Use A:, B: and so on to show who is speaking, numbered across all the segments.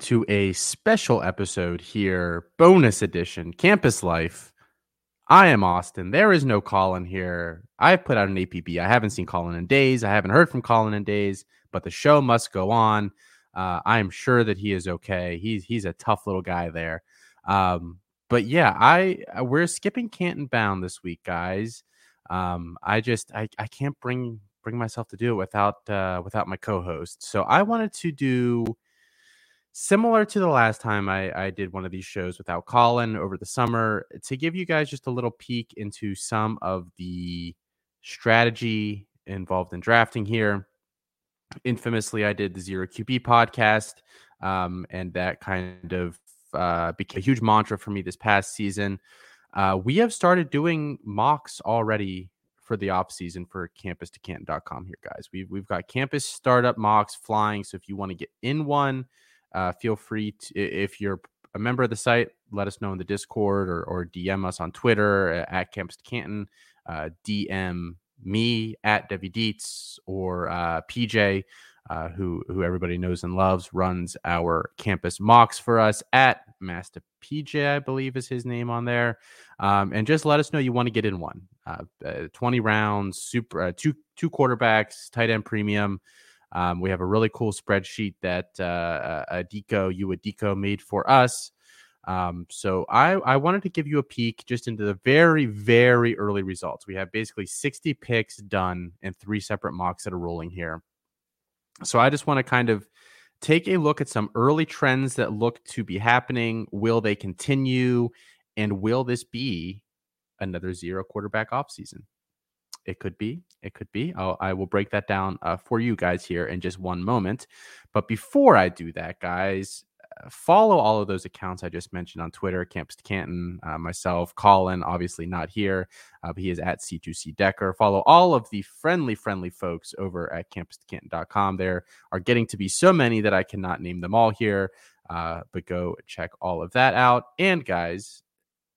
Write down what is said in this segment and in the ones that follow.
A: to a special episode here, bonus edition, Campus Life. I am Austin. There is no Colin here. I've put out an APB. I haven't seen Colin in days. I haven't heard from Colin in days, but the show must go on. Uh, I am sure that he is okay. He's he's a tough little guy there. Um, but yeah, I uh, we're skipping Canton Bound this week, guys. Um, I just I, I can't bring bring myself to do it without uh, without my co-host. So I wanted to do similar to the last time I, I did one of these shows without Colin over the summer to give you guys just a little peek into some of the strategy involved in drafting here. Infamously, I did the Zero QB podcast, um, and that kind of uh, became a huge mantra for me this past season. Uh, we have started doing mocks already for the off season for campus to canton.com here guys we've, we've got campus startup mocks flying so if you want to get in one uh, feel free to, if you're a member of the site, let us know in the Discord or, or DM us on Twitter at Campus Canton. Uh, DM me at Debbie Dietz or uh, PJ, uh, who who everybody knows and loves, runs our campus mocks for us at Master PJ, I believe is his name on there. Um, and just let us know you want to get in one. Uh, uh, 20 rounds, super uh, two two quarterbacks, tight end premium. Um, we have a really cool spreadsheet that uh, uh Deco, you at Deco made for us. Um, so I, I wanted to give you a peek just into the very, very early results. We have basically 60 picks done in three separate mocks that are rolling here. So I just want to kind of take a look at some early trends that look to be happening. Will they continue? And will this be another zero quarterback offseason? It could be. It could be. I'll, I will break that down uh, for you guys here in just one moment. But before I do that, guys, uh, follow all of those accounts I just mentioned on Twitter, Campus to Canton, uh, myself, Colin, obviously not here, uh, but he is at C2C Decker. Follow all of the friendly, friendly folks over at campuscanton.com. There are getting to be so many that I cannot name them all here, uh, but go check all of that out. And guys,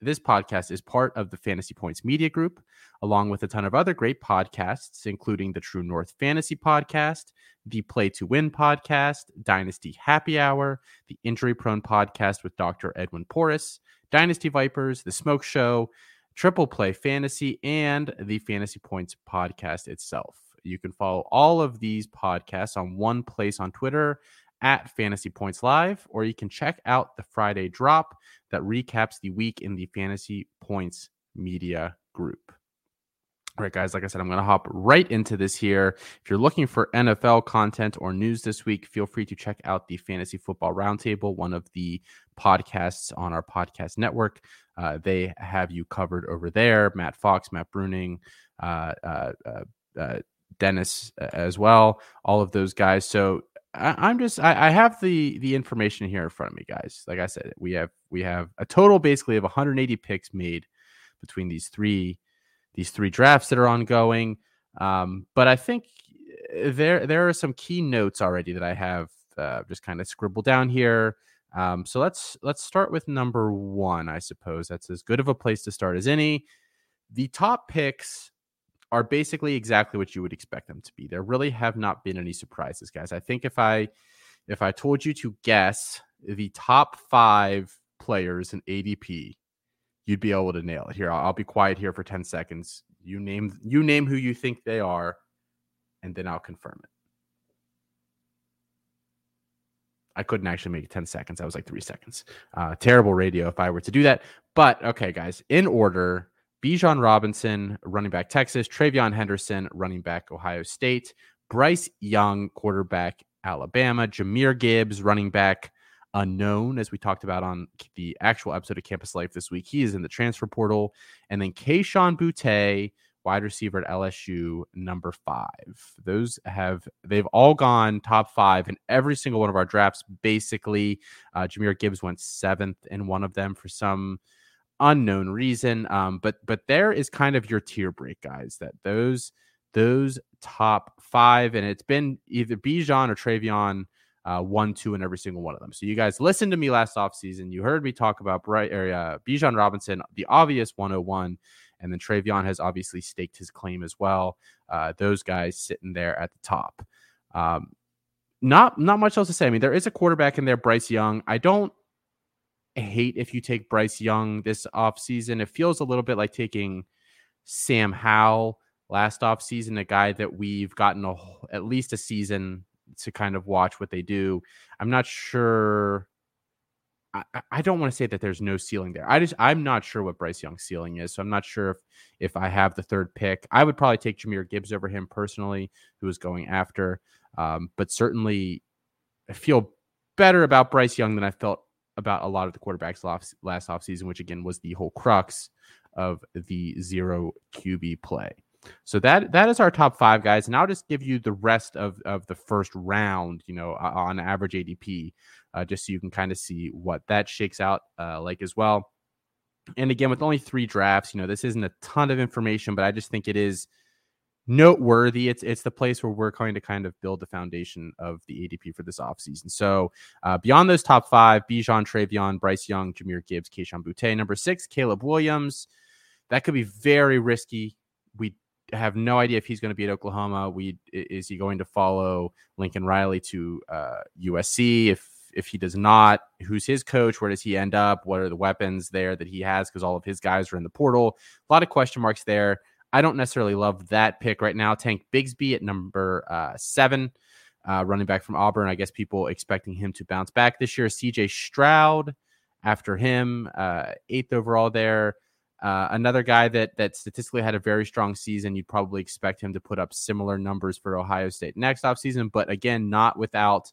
A: this podcast is part of the Fantasy Points Media Group, along with a ton of other great podcasts, including the True North Fantasy Podcast, the Play to Win Podcast, Dynasty Happy Hour, the Injury Prone Podcast with Dr. Edwin Porras, Dynasty Vipers, The Smoke Show, Triple Play Fantasy, and the Fantasy Points Podcast itself. You can follow all of these podcasts on one place on Twitter at Fantasy Points Live, or you can check out the Friday drop that recaps the week in the Fantasy Points Media Group. All right, guys, like I said, I'm going to hop right into this here. If you're looking for NFL content or news this week, feel free to check out the Fantasy Football Roundtable, one of the podcasts on our podcast network. Uh, they have you covered over there. Matt Fox, Matt Bruning, uh, uh, uh, uh Dennis as well, all of those guys. So I, am just I, I, have the the information here in front of me, guys. Like I said, we have we have a total basically of 180 picks made between these three these three drafts that are ongoing. Um, but I think eh, there there are some key notes already that I have uh, just kind of scribbled down here. Um, so let's let's start with number one. I suppose that's as good of a place to start as any. The top picks are basically exactly what you would expect them to be. There really have not been any surprises, guys. I think if I if I told you to guess the top five players in ADP, you'd be able to nail it. Here, I'll, I'll be quiet here for 10 seconds. You name you name who you think they are, and then I'll confirm it. I couldn't actually make 10 seconds. I was like three seconds. Uh, terrible radio if I were to do that. But okay, guys, in order Bijan Robinson, running back Texas, TreVeyon Henderson, running back Ohio State, Bryce Young, quarterback Alabama, Jahmyr Gibbs, running back unknown, as we talked about on the actual episode of Campus Life this week. He is in the transfer portal. And then Kayshon Boutte, wide receiver at LSU, number five. Those have, they've all gone top five in every single one of our drafts. Basically, uh, Jahmyr Gibbs went seventh in one of them for some unknown reason. Um, but but there is kind of your tier break, guys. That those those top five, and it's been either Bijan or TreVeyon. uh, one, two, and every single one of them. So you guys listened to me last offseason. You heard me talk about Bright area, uh, Bijan Robinson, the obvious 101. And then TreVeyon has obviously staked his claim as well. Uh, those guys sitting there at the top. Um, not not much else to say. I mean, there is a quarterback in there, Bryce Young. I don't hate if you take Bryce Young this offseason. It feels a little bit like taking Sam Howell last offseason, a guy that we've gotten a, at least a season to kind of watch what they do. I'm not sure. I, I don't want to say that there's no ceiling there. I just I'm not sure what Bryce Young's ceiling is. So I'm not sure if if I have the third pick. I would probably take Jahmyr Gibbs over him personally, who is going after. Um, but certainly, I feel better about Bryce Young than I felt about a lot of the quarterbacks last last offseason, which again was the whole crux of the zero QB play. So that that is our top five guys, and I'll just give you the rest of of the first round. You know, on average ADP, uh, just so you can kind of see what that shakes out uh, like as well. And again, with only three drafts, you know, this isn't a ton of information, but I just think it is noteworthy. It's it's the place where we're going to kind of build the foundation of the ADP for this offseason. So uh, beyond those top five, Bijan, TreVeyon, Bryce Young, Jahmyr Gibbs, Kayshon Boutte. Number six, Caleb Williams. That could be very risky. We have no idea if he's going to be at Oklahoma. We is he going to follow Lincoln Riley to uh, USC? If if he does not, who's his coach? Where does he end up? What are the weapons there that he has? Because all of his guys are in the portal. A lot of question marks there. I don't necessarily love that pick right now. Tank Bigsby at number uh, seven, uh, running back from Auburn. I guess people expecting him to bounce back this year. CJ Stroud after him, uh, eighth overall there. Uh, another guy that that statistically had a very strong season. You'd probably expect him to put up similar numbers for Ohio State next offseason, but again, not without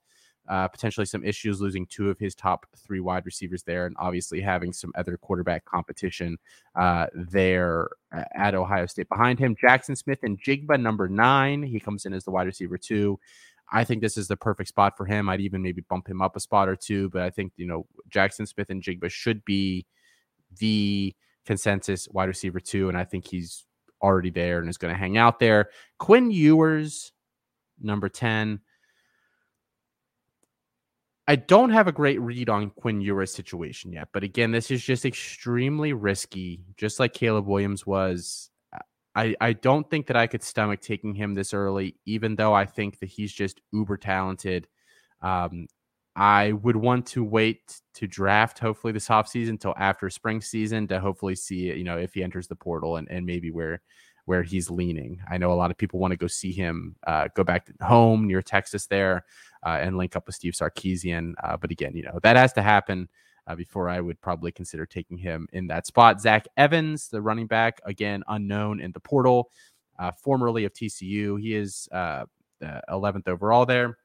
A: uh, potentially some issues losing two of his top three wide receivers there, and obviously having some other quarterback competition uh, there at Ohio State behind him. Jaxon Smith-Njigba, number nine, he comes in as the wide receiver two. I think this is the perfect spot for him. I'd even maybe bump him up a spot or two, but I think you know Jaxon Smith-Njigba should be the consensus wide receiver two, and I think he's already there and is going to hang out there. Quinn Ewers, number 10. I don't have a great read on Quinn Ewers' situation yet, but again, this is just extremely risky, just like Caleb Williams was. I, I don't think that I could stomach taking him this early, even though I think that he's just uber talented. Um, I would want to wait to draft hopefully this offseason until after spring season to hopefully see you know if he enters the portal and, and maybe where where he's leaning. I know a lot of people want to go see him uh, go back home near Texas there uh, and link up with Steve Sarkisian. Uh, but again, you know that has to happen uh, before I would probably consider taking him in that spot. Zach Evans, the running back, again unknown in the portal, uh, formerly of TCU. He is 11th uh, overall there.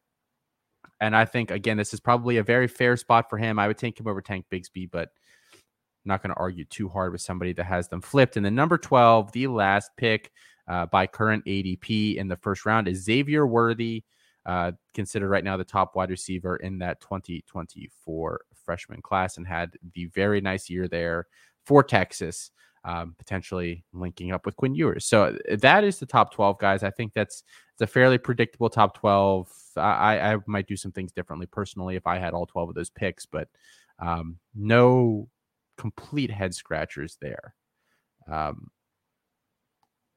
A: And I think again, this is probably a very fair spot for him. I would take him over Tank Bigsby, but I'm not going to argue too hard with somebody that has them flipped. And then number 12, the last pick uh, by current ADP in the first round is Xavier Worthy, uh, considered right now the top wide receiver in that 2024 freshman class and had the very nice year there for Texas um, potentially linking up with Quinn Ewers. So uh, that is the top 12 guys. I think that's it's a fairly predictable top 12. I, I might do some things differently personally if I had all 12 of those picks, but um, no complete head scratchers there. Um,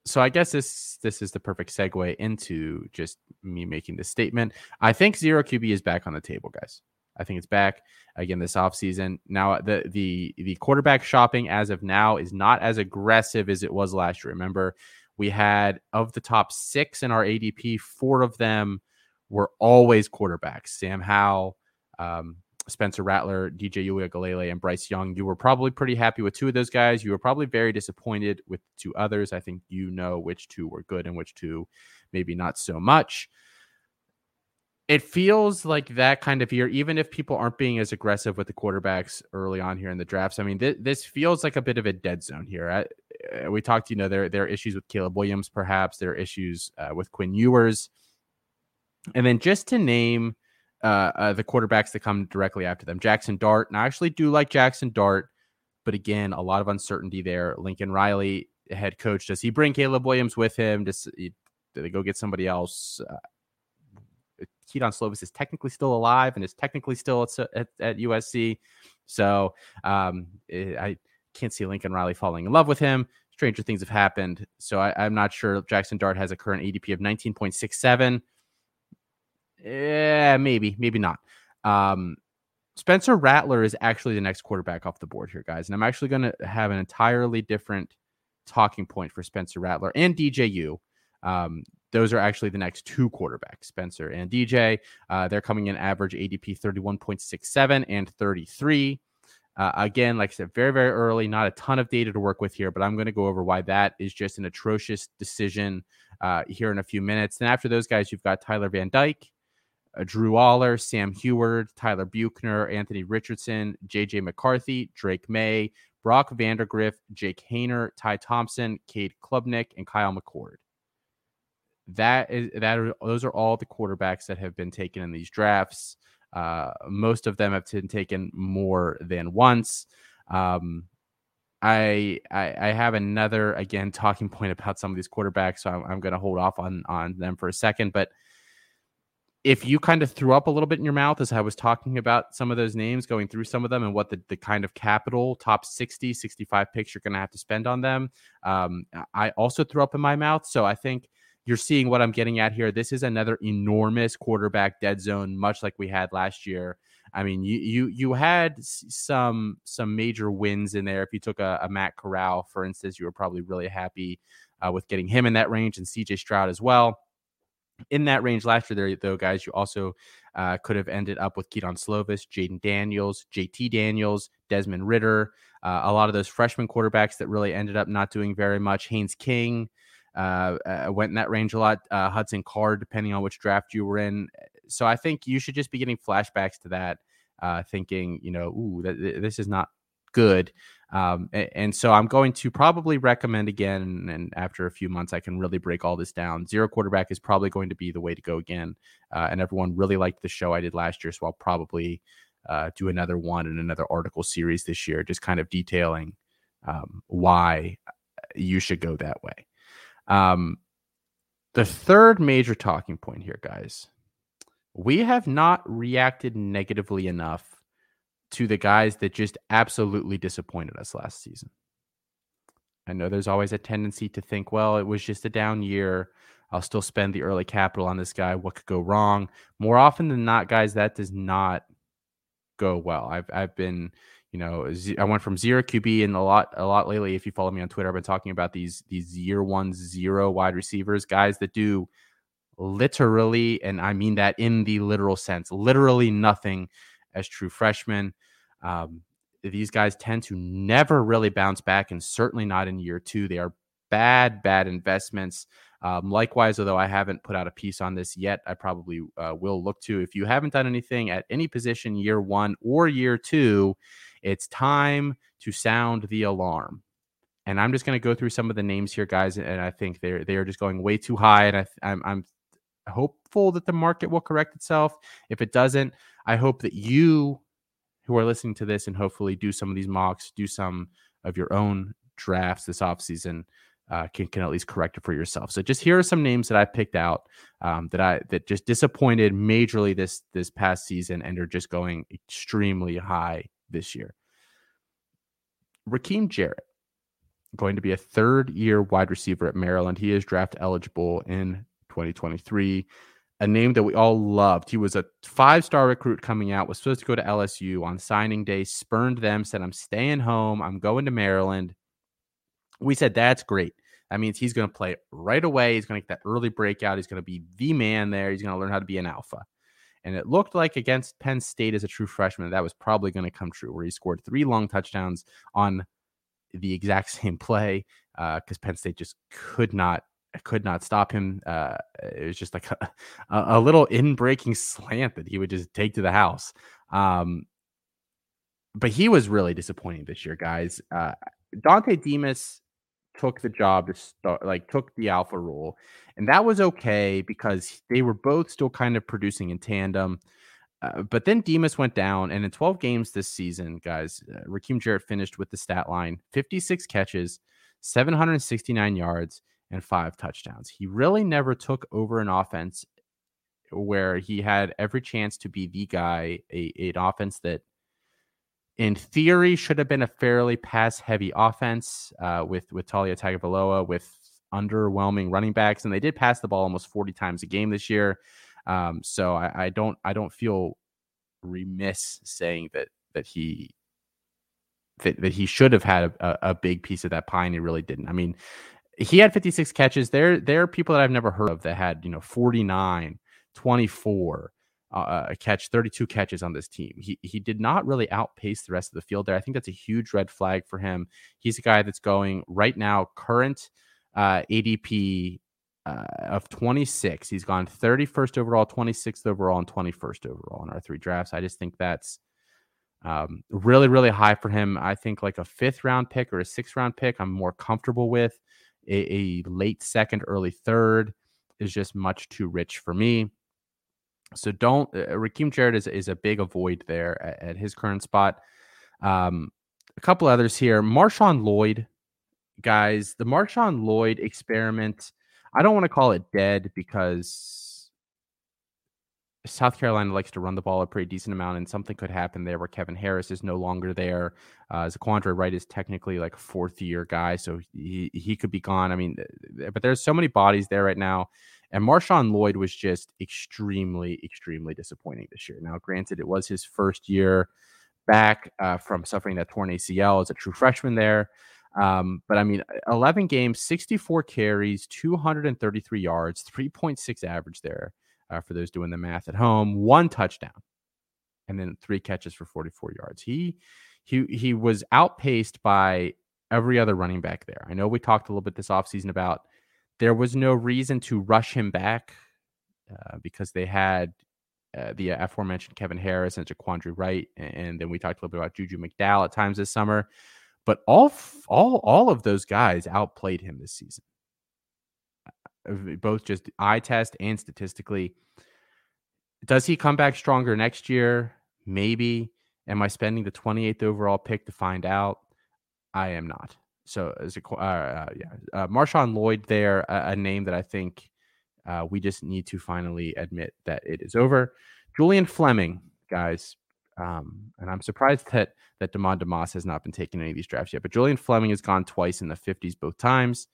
A: so I guess this this is the perfect segue into just me making this statement. I think zero QB is back on the table, guys. I think it's back again this offseason. Now the the the quarterback shopping as of now is not as aggressive as it was last year. Remember, we had of the top six in our ADP, four of them were always quarterbacks. Sam Howell, um, Spencer Rattler, DJ Uiagalelei, and Bryce Young. You were probably pretty happy with two of those guys. You were probably very disappointed with two others. I think you know which two were good and which two maybe not so much it feels like that kind of year, even if people aren't being as aggressive with the quarterbacks early on here in the drafts. I mean, th- this feels like a bit of a dead zone here. I, uh, we talked, you know, there, there are issues with Caleb Williams, perhaps. There are issues uh, with Quinn Ewers. And then just to name uh, uh, the quarterbacks that come directly after them, Jackson Dart. And I actually do like Jackson Dart, but again, a lot of uncertainty there. Lincoln Riley, head coach, does he bring Caleb Williams with him? Does, do they go get somebody else? Uh, Kedon Slovis is technically still alive and is technically still at, at, at USC. So um, it, eh, I can't see Lincoln Riley falling in love with him. Stranger things have happened. So I, am not sure Jackson Dart has a current ADP of 19.67. Yeah, maybe, maybe not. Um, Spencer Rattler is actually the next quarterback off the board here, guys. And I'm actually going to have an entirely different talking point for Spencer Rattler and DJU. Um, those are actually the next two quarterbacks, Spencer and DJ. Uh, they're coming in average ADP 31.67 and 33. Uh, again, like I said, very, very early, not a ton of data to work with here, but I'm going to go over why that is just an atrocious decision uh, here in a few minutes. And after those guys, you've got Tyler Van Dyke, uh, Drew Allar, Sam Huard, Tyler Buchner, Anthony Richardson, JJ McCarthy, Drake Maye, Brock Vandagriff, Jake Haener, Ty Thompson, Cade Klubnik, and Kyle McCord. That is that are those are all the quarterbacks that have been taken in these drafts. Uh, most of them have been taken more than once. Um, I, I, I have another again talking point about some of these quarterbacks, so I'm, I'm going to hold off on on them for a second. But if you kind of threw up a little bit in your mouth as I was talking about some of those names, going through some of them and what the, the kind of capital top 60, 65 picks you're going to have to spend on them, um, I also threw up in my mouth. So I think you're seeing what I'm getting at here. This is another enormous quarterback dead zone, much like we had last year. I mean, you you you had some some major wins in there. If you took a, a Matt Corral, for instance, you were probably really happy uh, with getting him in that range, and C.J. Stroud as well. In that range last year, though, guys, you also uh, could have ended up with Kedon Slovis, Jayden Daniels, JT Daniels, Desmond Ridder, uh, a lot of those freshman quarterbacks that really ended up not doing very much. Haynes King, uh, uh, went in that range a lot. Uh, Hudson Card, depending on which draft you were in. So I think you should just be getting flashbacks to that, uh, thinking, you know, ooh, that, this is not good. Um, and, and, so I'm going to probably recommend again, and after a few months, I can really break all this down. Zero quarterback is probably going to be the way to go again. Uh, and everyone really liked the show I did last year, so I'll probably uh, do another one and another article series this year, just kind of detailing um, why you should go that way. Um, the third major talking point here, guys, we have not reacted negatively enough to the guys that just absolutely disappointed us last season. I know there's always a tendency to think, well, it was just a down year. I'll still spend the early capital on this guy. What could go wrong? More often than not, guys, that does not go well. I've I've been you know, I went from zero QB and a lot, a lot lately. If you follow me on Twitter, I've been talking about these these year one zero wide receivers, guys that do literally, and I mean that in the literal sense, literally nothing as true freshmen. Um, these guys tend to never really bounce back, and certainly not in year two. They are bad, bad investments. Um, likewise, although I haven't put out a piece on this yet, I probably uh, will look to. If you haven't done anything at any position year one or year two, it's time to sound the alarm. And I'm just going to go through some of the names here, guys. And I think they're they are just going way too high. And I, I'm, I'm hopeful that the market will correct itself. If it doesn't, I hope that you who are listening to this and hopefully do some of these mocks, do some of your own drafts this offseason, uh, can can at least correct it for yourself. So just here are some names that I picked out um, that I that just disappointed majorly this this past season and are just going extremely high this year. Rakim Jarrett, going to be a third year wide receiver at Maryland. He is draft eligible in 2023. A name that we all loved. He was a five star recruit coming out, was supposed to go to LSU on signing day, spurned them, said, I'm staying home. I'm going to Maryland. We said, That's great. That means he's going to play right away. He's going to get that early breakout. He's going to be the man there. He's going to learn how to be an alpha. And it looked like against Penn State as a true freshman, that was probably going to come true, where he scored three long touchdowns on the exact same play because uh, Penn State just could not could not stop him. Uh, it was just like a, a, little in breaking slant that he would just take to the house. Um, but he was really disappointing this year, guys. Uh, Dontay Demus took the job to start, like took the alpha role, and that was okay because they were both still kind of producing in tandem. Uh, but then Demus went down, and in 12 games this season, guys, uh, Rakim Jarrett finished with the stat line 56 catches, 769 yards, and five touchdowns. He really never took over an offense where he had every chance to be the guy, a, an offense that in theory should have been a fairly pass heavy offense uh, with with Taulia Tagovailoa with underwhelming running backs, and they did pass the ball almost 40 times a game this year. Um, so I, I don't I don't feel remiss saying that that he that, that he should have had a, a, big piece of that pie and he really didn't. I mean, he had 56 catches. There, there are people that I've never heard of that had, you know, 49, 24, uh, a catch, 32 catches on this team. He he did not really outpace the rest of the field there. I think that's a huge red flag for him. He's a guy that's going right now, current uh, ADP uh, of 26. He's gone 31st overall, 26th overall, and 21st overall in our three drafts. I just think that's um, really, really high for him. I think like a fifth round pick or a sixth round pick, I'm more comfortable with. A, a late second, early third is just much too rich for me. So don't. Uh, Rakim Jarrett is, is a big avoid there at, at his current spot. Um, a couple others here. Marshawn Lloyd, guys, the Marshawn Lloyd experiment. I don't want to call it dead because South Carolina likes to run the ball a pretty decent amount, and something could happen there where Kevin Harris is no longer there. Uh, ZaQuandre White is technically like a fourth year guy, so he he could be gone. I mean, but there's so many bodies there right now. And Marshawn Lloyd was just extremely, extremely disappointing this year. Now, granted, it was his first year back uh, from suffering that torn ACL as a true freshman there. Um, but I mean, 11 games, 64 carries, 233 yards, 3.6 average there uh, for those doing the math at home, one touchdown, and then three catches for 44 yards. He he he was outpaced by every other running back there. I know we talked a little bit this offseason about there was no reason to rush him back uh, because they had uh, the aforementioned Kevin Harris and ZaQuandre White, and then we talked a little bit about Juju McDowell at times this summer. But all all all of those guys outplayed him this season both just eye test and statistically. Does he come back stronger next year? Maybe. Am I spending the 28th overall pick to find out? I am not. So, as a, uh, uh, yeah, uh, Marshawn Lloyd, there, a, a, name that I think uh, we just need to finally admit that it is over. Julian Fleming, guys, um, and I'm surprised that that Demond Demas has not been taking any of these drafts yet. But Julian Fleming has gone twice in the 50s both times.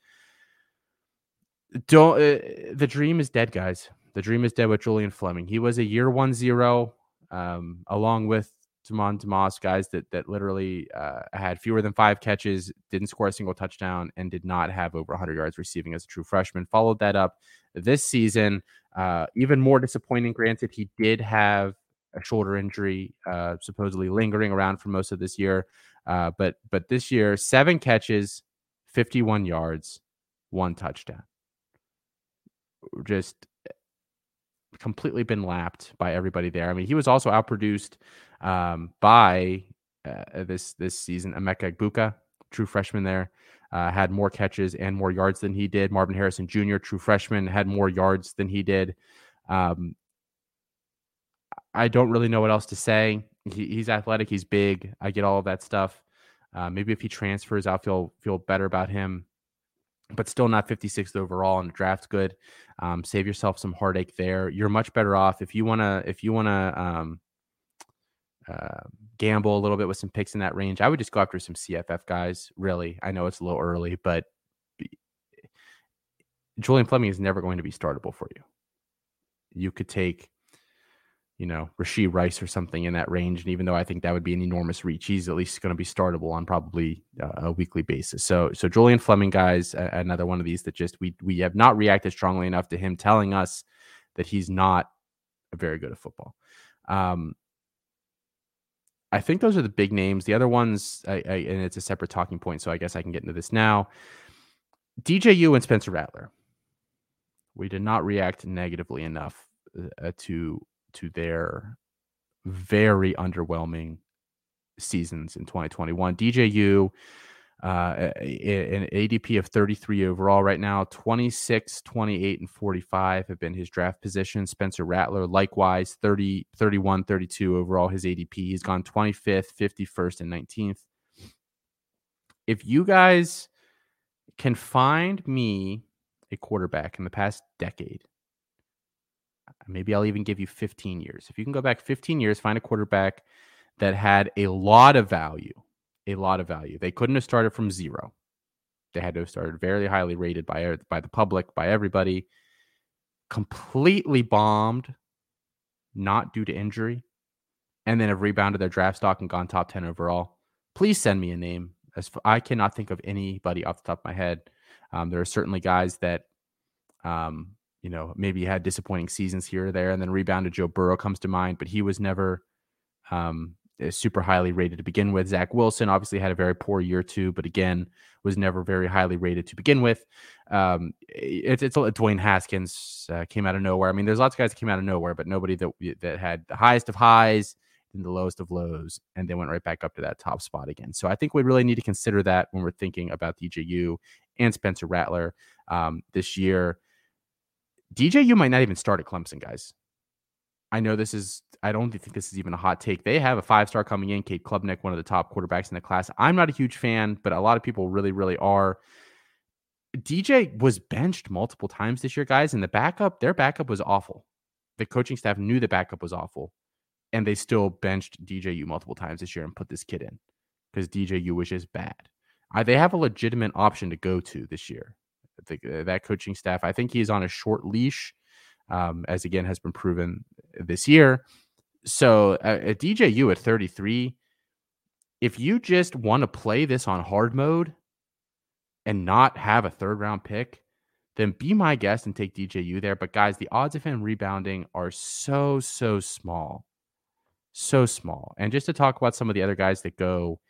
A: Don't uh, the dream is dead, guys. The dream is dead with Julian Fleming. He was a year one zero, um, along with Demond Demas, guys that that literally uh, had fewer than five catches, didn't score a single touchdown, and did not have over 100 yards receiving as a true freshman. Followed that up this season, uh, even more disappointing. Granted, he did have a shoulder injury, uh, supposedly lingering around for most of this year, uh, but but this year, seven catches, 51 yards, one touchdown just completely been lapped by everybody there. I mean, he was also outproduced um, by uh, this this season. Emeka Egbuka, true freshman there, uh, had more catches and more yards than he did. Marvin Harrison Jr., true freshman, had more yards than he did. Um, I don't really know what else to say. He, he's athletic, he's big. I get all of that stuff. Uh, maybe if he transfers, I'll feel feel better about him but still not 56th overall and the draft's good. Um, save yourself some heartache there. You're much better off if you want to if you want to um, uh, gamble a little bit with some picks in that range. I would just go after some CFF guys. Really, I know it's a little early, but Julian Fleming is never going to be startable for you. You could take you know, Rashee Rice or something in that range. And even though I think that would be an enormous reach, he's at least going to be startable on probably uh, a weekly basis. So, so Julian Fleming, guys, another one of these that just we we have not reacted strongly enough to him telling us that he's not very good at football. Um, I think those are the big names. The other ones, I, I, and it's a separate talking point, so I guess I can get into this now. DJU and Spencer Rattler. We did not react negatively enough uh, to to their very underwhelming seasons in 2021. DJU, uh, an ADP of 33 overall right now, 26, 28, and 45 have been his draft positions. Spencer Rattler, likewise, 30, 31, 32 overall, his ADP. He's gone 25th, 51st, and 19th. If you guys can find me a quarterback in the past decade Maybe I'll even give you 15 years. If you can go back 15 years, find a quarterback that had a lot of value, a lot of value. They couldn't have started from zero. They had to have started very highly rated by by the public, by everybody. Completely bombed not due to injury, and then have rebounded their draft stock and gone top 10 overall, please send me a name. As I cannot think of anybody off the top of my head. Um, there are certainly guys that, um, you know, maybe had disappointing seasons here or there, and then rebounded. Joe Burrow comes to mind, but he was never um, super highly rated to begin with. Zach Wilson obviously had a very poor year too, but again was never very highly rated to begin with. Um, it's it's Dwayne Haskins uh, came out of nowhere. I mean, there's lots of guys that came out of nowhere, but nobody that that had the highest of highs and the lowest of lows, and they went right back up to that top spot again. So I think we really need to consider that when we're thinking about DJU and Spencer Rattler um, this year. DJU might not even start at Clemson, guys. I know this is, I don't think this is even a hot take. They have a five star coming in, Cade Klubnik, one of the top quarterbacks in the class. I'm not a huge fan, but a lot of people really, really are. DJ was benched multiple times this year, guys, and the backup, their backup was awful. The coaching staff knew the backup was awful, and they still benched DJU multiple times this year and put this kid in because DJU was just bad. They have a legitimate option to go to this year. Uh, that coaching staff, I think he's on a short leash, um, as again has been proven this year. So uh, at DJU at 33, if you just want to play this on hard mode and not have a third round pick, then be my guest and take DJU there. But guys, the odds of him rebounding are so, so small. So small. And just to talk about some of the other guys that go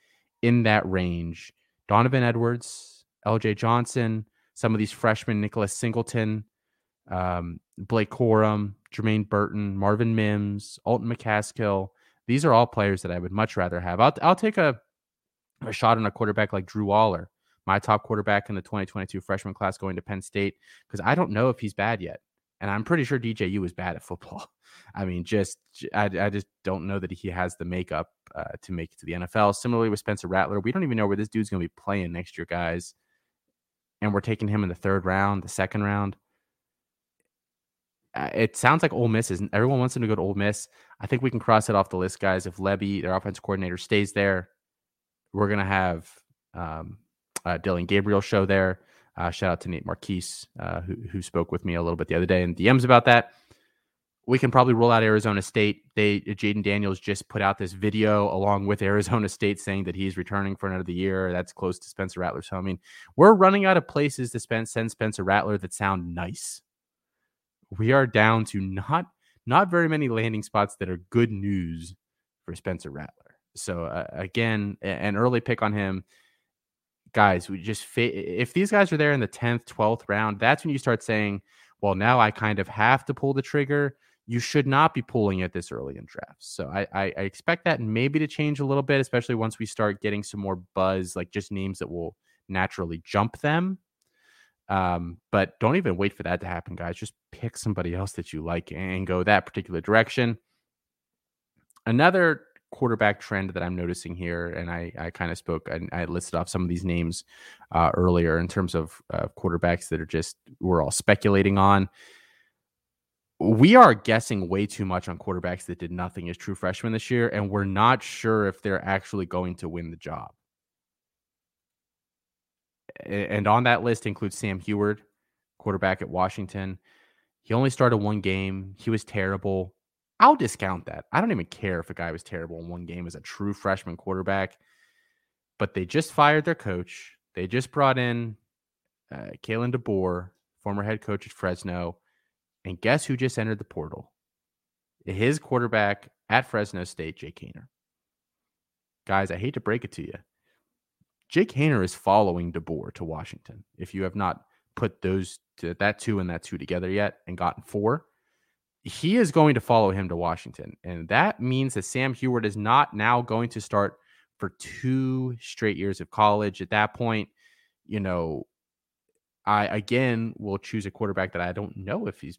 A: in that range, Donovan Edwards, LJ Johnson, some of these freshmen, Nicholas Singleton, um, Blake Corum, Jermaine Burton, Marvin Mims, Alton McCaskill. These are all players that I would much rather have. I'll, I'll take a, a shot on a quarterback like Drew Allar, my top quarterback in the 2022 freshman class going to Penn State, because I don't know if he's bad yet. And I'm pretty sure DJU is bad at football. I mean, just I, I just don't know that he has the makeup uh, to make it to the NFL. Similarly with Spencer Rattler, we don't even know where this dude's going to be playing next year, guys. And we're taking him in the third round, the second round. Uh, it sounds like Ole Miss is everyone wants him to go to Ole Miss. I think we can cross it off the list, guys. If Lebby, their offense coordinator, stays there, we're gonna have um, uh, Dillon Gabriel show there. Uh, shout out to Nate Marquise, uh, who who spoke with me a little bit the other day in DMs about that. We can probably roll out Arizona State. They Jayden Daniels just put out this video along with Arizona State saying that he's returning for another year. That's close to Spencer Rattler. So I mean, we're running out of places to spend, send Spencer Rattler that sound nice we are down to not not very many landing spots that are good news for Spencer Rattler. So uh, again, an early pick on him, guys. We just if these guys are there in the tenth, twelfth round, that's when you start saying, "Well, now I kind of have to pull the trigger." You should not be pulling it this early in drafts. So I, I, I expect that maybe to change a little bit, especially once we start getting some more buzz, like just names that will naturally jump them um, but don't even wait for that to happen, guys. Just pick somebody else that you like and go that particular direction. Another quarterback trend that I'm noticing here, and I, I kind of spoke, and I listed off some of these names uh, earlier in terms of uh, quarterbacks that are just we're all speculating on. We are guessing way too much on quarterbacks that did nothing as true freshmen this year, and we're not sure if they're actually going to win the job and on that list includes Sam Huard, quarterback at Washington. He only started one game. He was terrible. I'll discount that. I don't even care if a guy was terrible in one game as a true freshman quarterback. But they just fired their coach. They just brought in uh, Kalen DeBoer, former head coach at Fresno. And guess who just entered the portal? His quarterback at Fresno State, Jake Haener. Guys, I hate to break it to you. Jake Haener is following DeBoer to Washington. If you have not put those to, that two and that two together yet and gotten four, he is going to follow him to Washington. And that means that Sam Huard is not now going to start for two straight years of college. At that point, you know, I again will choose a quarterback that I don't know if he's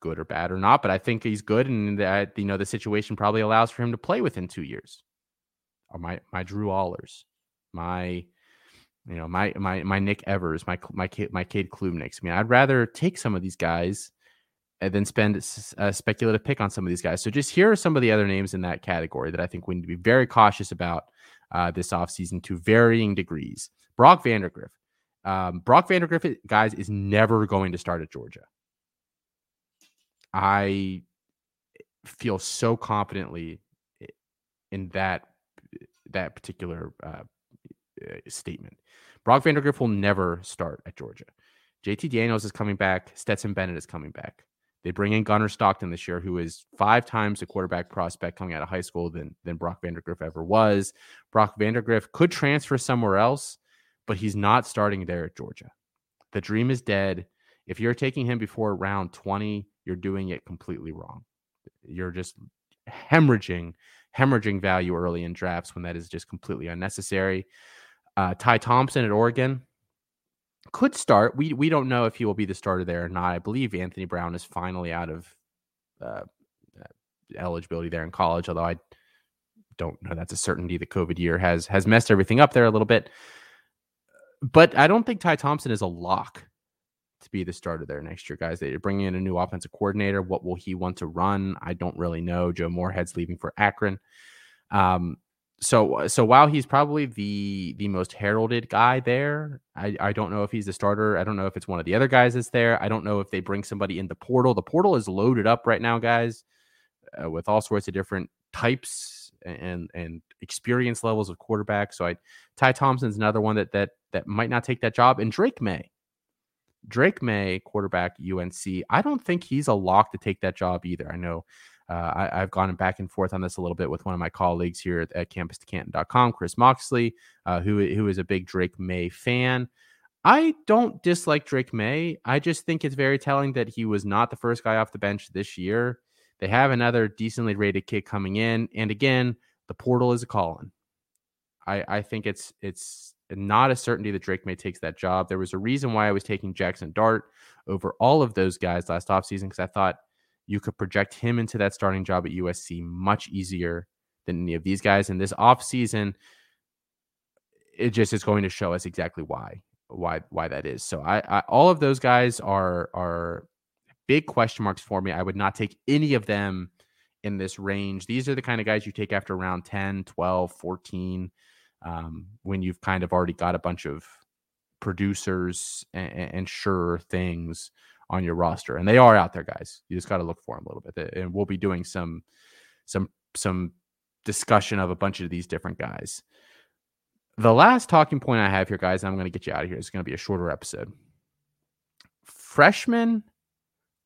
A: good or bad or not, but I think he's good, and that you know the situation probably allows for him to play within two years. Or my my Drew Allars, my you know my my my Nick Evers, my my my Cade Klubniks. I mean, I'd rather take some of these guys and then spend a speculative pick on some of these guys. So just here are some of the other names in that category that I think we need to be very cautious about uh, this offseason to varying degrees. Brock Vandagriff. Um, Brock Vandagriff, guys, is never going to start at Georgia. I feel so confidently in that that particular uh, uh, statement. Brock Vandagriff will never start at Georgia. JT Daniels is coming back. Stetson Bennett is coming back. They bring in Gunnar Stockton this year, who is five times the quarterback prospect coming out of high school than, than Brock Vandagriff ever was. Brock Vandagriff could transfer somewhere else, but he's not starting there at Georgia. The dream is dead. If you're taking him before round 20, you're doing it completely wrong. You're just hemorrhaging, hemorrhaging value early in drafts when that is just completely unnecessary. Uh, Ty Thompson at Oregon, could start. We we don't know if he will be the starter there or not. I believe Anthony Brown is finally out of uh, uh, eligibility there in college, although I don't know that's a certainty. The COVID year has has messed everything up there a little bit. But I don't think Ty Thompson is a lock to be the starter there next year, guys. They're bringing in a new offensive coordinator. What will he want to run? I don't really know. Joe Moorhead's leaving for Akron. Um, so uh, so while he's probably the the most heralded guy there, I, I don't know if he's the starter. I don't know if it's one of the other guys that's there. I don't know if they bring somebody in the portal. The portal is loaded up right now, guys, uh, with all sorts of different types and and experience levels of quarterbacks. So I Ty Thompson's another one that that that might not take that job, and Drake Maye. Drake Maye, quarterback UNC. I don't think he's a lock to take that job either. I know uh, I, have gone back and forth on this a little bit with one of my colleagues here at, at campus2canton.com, Chris Moxley, uh, who, who is a big Drake Maye fan. I don't dislike Drake Maye. I just think it's very telling that he was not the first guy off the bench this year. They have another decently rated kid coming in. And again, the portal is a calling. I, I think it's it's not a certainty that Drake Maye takes that job. There was a reason why I was taking Jackson Dart over all of those guys last offseason because I thought you could project him into that starting job at USC much easier than any of these guys. In this offseason, it just is going to show us exactly why why why that is. So I, I all of those guys are are big question marks for me. I would not take any of them in this range. These are the kind of guys you take after round 10, 12, 14 um, when you've kind of already got a bunch of producers and, and sure things on your roster, and they are out there, guys. You just got to look for them a little bit, and we'll be doing some some some discussion of a bunch of these different guys. The last talking point I have here, guys, I'm going to get you out of here. It's going to be a shorter episode. Freshmen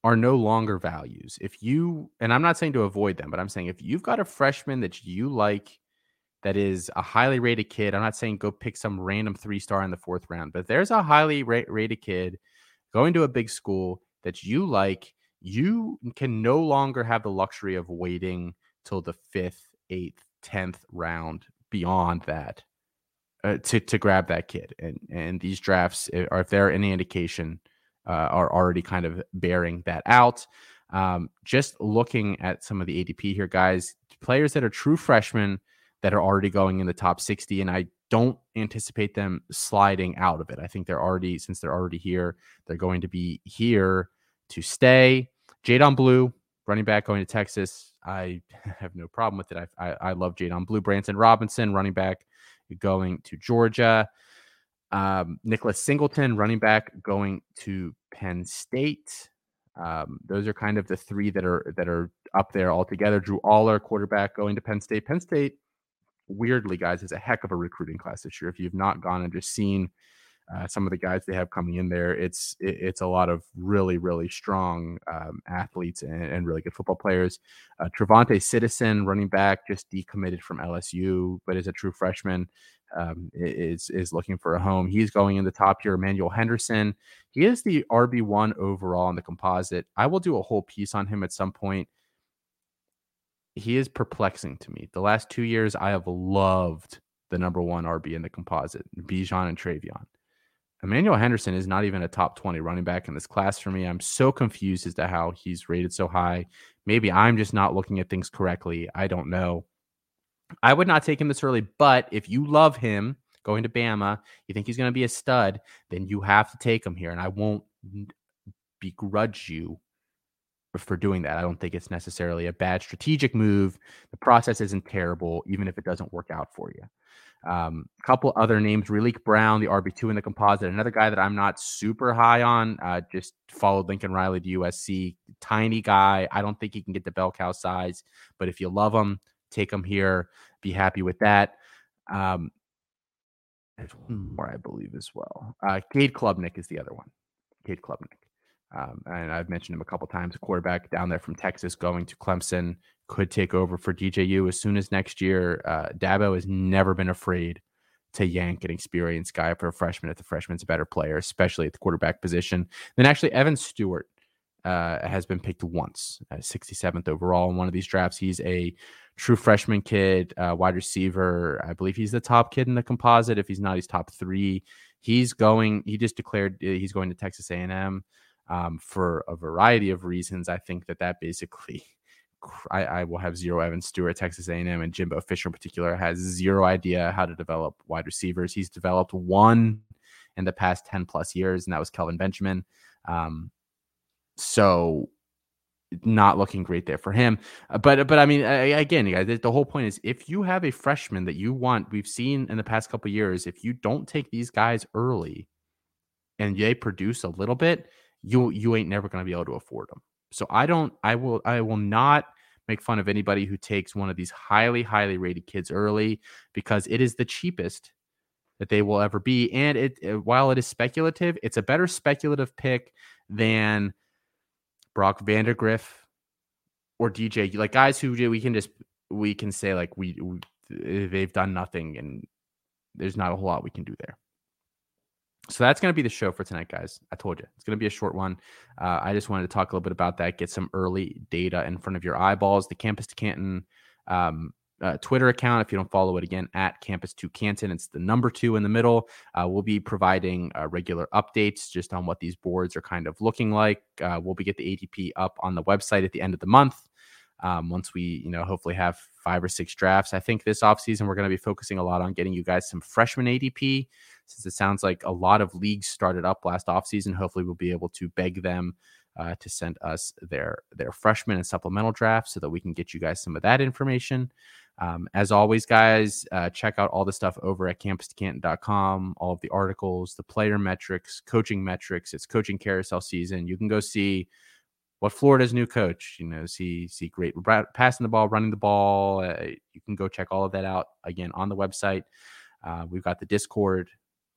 A: are no longer values. If you, and I'm not saying to avoid them, but I'm saying if you've got a freshman that you like that is a highly rated kid, I'm not saying go pick some random three star in the fourth round, but there's a highly ra- rated kid going to a big school that you like, you can no longer have the luxury of waiting till the fifth, eighth, tenth round beyond that uh, to to grab that kid. And and these drafts, eh, if there are any indication, uh, are already kind of bearing that out. Um, just looking at some of the ADP here, guys, players that are true freshmen that are already going in the top 60, and I don't anticipate them sliding out of it. I think they're already, since they're already here, they're going to be here to stay. Jaydon Blue, running back going to Texas. I have no problem with it. I, I, I love Jaydon Blue. Branson Robinson, running back going to Georgia. Um, Nicholas Singleton, running back going to Penn State. Um, those are kind of the three that are that are up there altogether. Drew Allar, quarterback, going to Penn State. Penn State weirdly, guys, is a heck of a recruiting class this year. If you've not gone and just seen uh, some of the guys they have coming in there, it's it, it's a lot of really really strong um, athletes and, and, really good football players. Uh, Trevonte Citizen, running back, just decommitted from LSU, but is a true freshman. Um, is is looking for a home. He's going in the top here. Emmanuel Henderson, he is the RB one overall in the composite. I will do a whole piece on him at some point he is perplexing to me. The last two years, I have loved the number one RB in the composite, Bijan and TreVeyon. Emmanuel Henderson is not even a top 20 running back in this class for me. I'm so confused as to how he's rated so high. Maybe I'm just not looking at things correctly. I don't know. I would not take him this early, but if you love him going to Bama, you think he's going to be a stud, then you have to take him here. And I won't begrudge you for doing that. I don't think it's necessarily a bad strategic move. The process isn't terrible, even if it doesn't work out for you. A um, couple other names: Raleek Brown, the RB two in the composite. Another guy that I'm not super high on. Uh, just followed Lincoln Riley to USC. tiny guy. I don't think he can get the bell cow size, but if you love him, take him here. Be happy with that. Um, there's one more, I believe, as well. Uh, Cade Klubnik is the other one. Cade Klubnik. Um, and I've mentioned him a couple times, a quarterback down there from Texas going to Clemson, could take over for DJU as soon as next year. Uh, Dabo has never been afraid to yank an experienced guy for a freshman if the freshman's a better player, especially at the quarterback position. Then actually, Evan Stewart uh, has been picked once, uh, 67th overall in one of these drafts. He's a true freshman kid, uh, wide receiver. I believe he's the top kid in the composite. If he's not, he's top three. He's going. He just declared uh, he's going to Texas A&M um, for a variety of reasons. I think that that basically. I, I, will have zero Evan Stewart, Texas A&M, and Jimbo Fisher in particular has zero idea how to develop wide receivers. He's developed one in the past 10 plus years, and that was Kelvin Benjamin. Um, so not looking great there for him. Uh, but but I mean, again, guys, the whole point is if you have a freshman that you want, we've seen in the past couple years, if you don't take these guys early and they produce a little bit, you you ain't never going to be able to afford them. So I don't, I will, I will not make fun of anybody who takes one of these highly highly rated kids early because it is the cheapest that they will ever be. And it eh, while it is speculative, it's a better speculative pick than Brock Vandagriff or DJ, like guys who we can just we can say like we, we eh, they've done nothing and there's not a whole lot we can do there. So that's going to be the show for tonight, guys. I told you it's going to be a short one. Uh, I just wanted to talk a little bit about that, get some early data in front of your eyeballs. The Campus to Canton um, uh, Twitter account. If you don't follow it again, at Campus to Canton, it's the number two in the middle. Uh, we'll be providing uh, regular updates just on what these boards are kind of looking like. Uh, we'll be get the ADP up on the website at the end of the month. Um, once we, you know, hopefully have five or six drafts. I think this offseason we're going to be focusing a lot on getting you guys some freshman ADP, since it sounds like a lot of leagues started up last offseason. Hopefully we'll be able to beg them uh, to send us their their freshman and supplemental drafts so that we can get you guys some of that information. Um, as always, guys, uh, check out all the stuff over at campus2canton.com, all of the articles, the player metrics, coaching metrics. It's coaching carousel season. You can go see what Florida's new coach, you know, see see great passing the ball, running the ball. Uh, you can go check all of that out again on the website. Uh, we've got the Discord.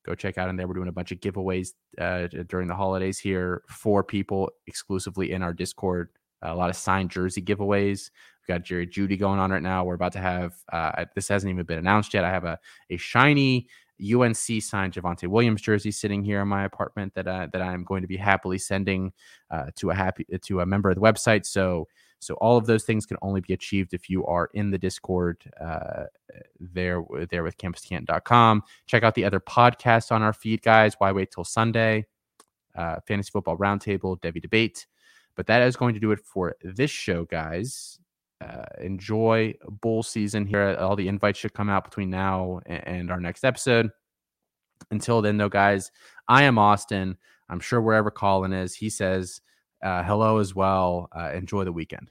A: Go check out in there. We're doing a bunch of giveaways uh, during the holidays here for people exclusively in our Discord. a lot of signed jersey giveaways. We've got Jerry Jeudy going on right now. We're about to have uh, this hasn't even been announced yet. I have a a shiny UNC signed Javonte Williams jersey sitting here in my apartment that uh, that I'm going to be happily sending uh, to a happy to a member of the website. So so all of those things can only be achieved if you are in the Discord uh, there there with campus2canton.com. Check out the other podcasts on our feed, guys. Why wait till Sunday? Uh, Fantasy Football Roundtable, Devy Debate. But that is going to do it for this show, guys uh, enjoy bowl season here. All the invites should come out between now and our next episode. Until then, though, guys, I am Austin. I'm sure wherever Colin is, he says uh, hello as well. Uh, enjoy the weekend.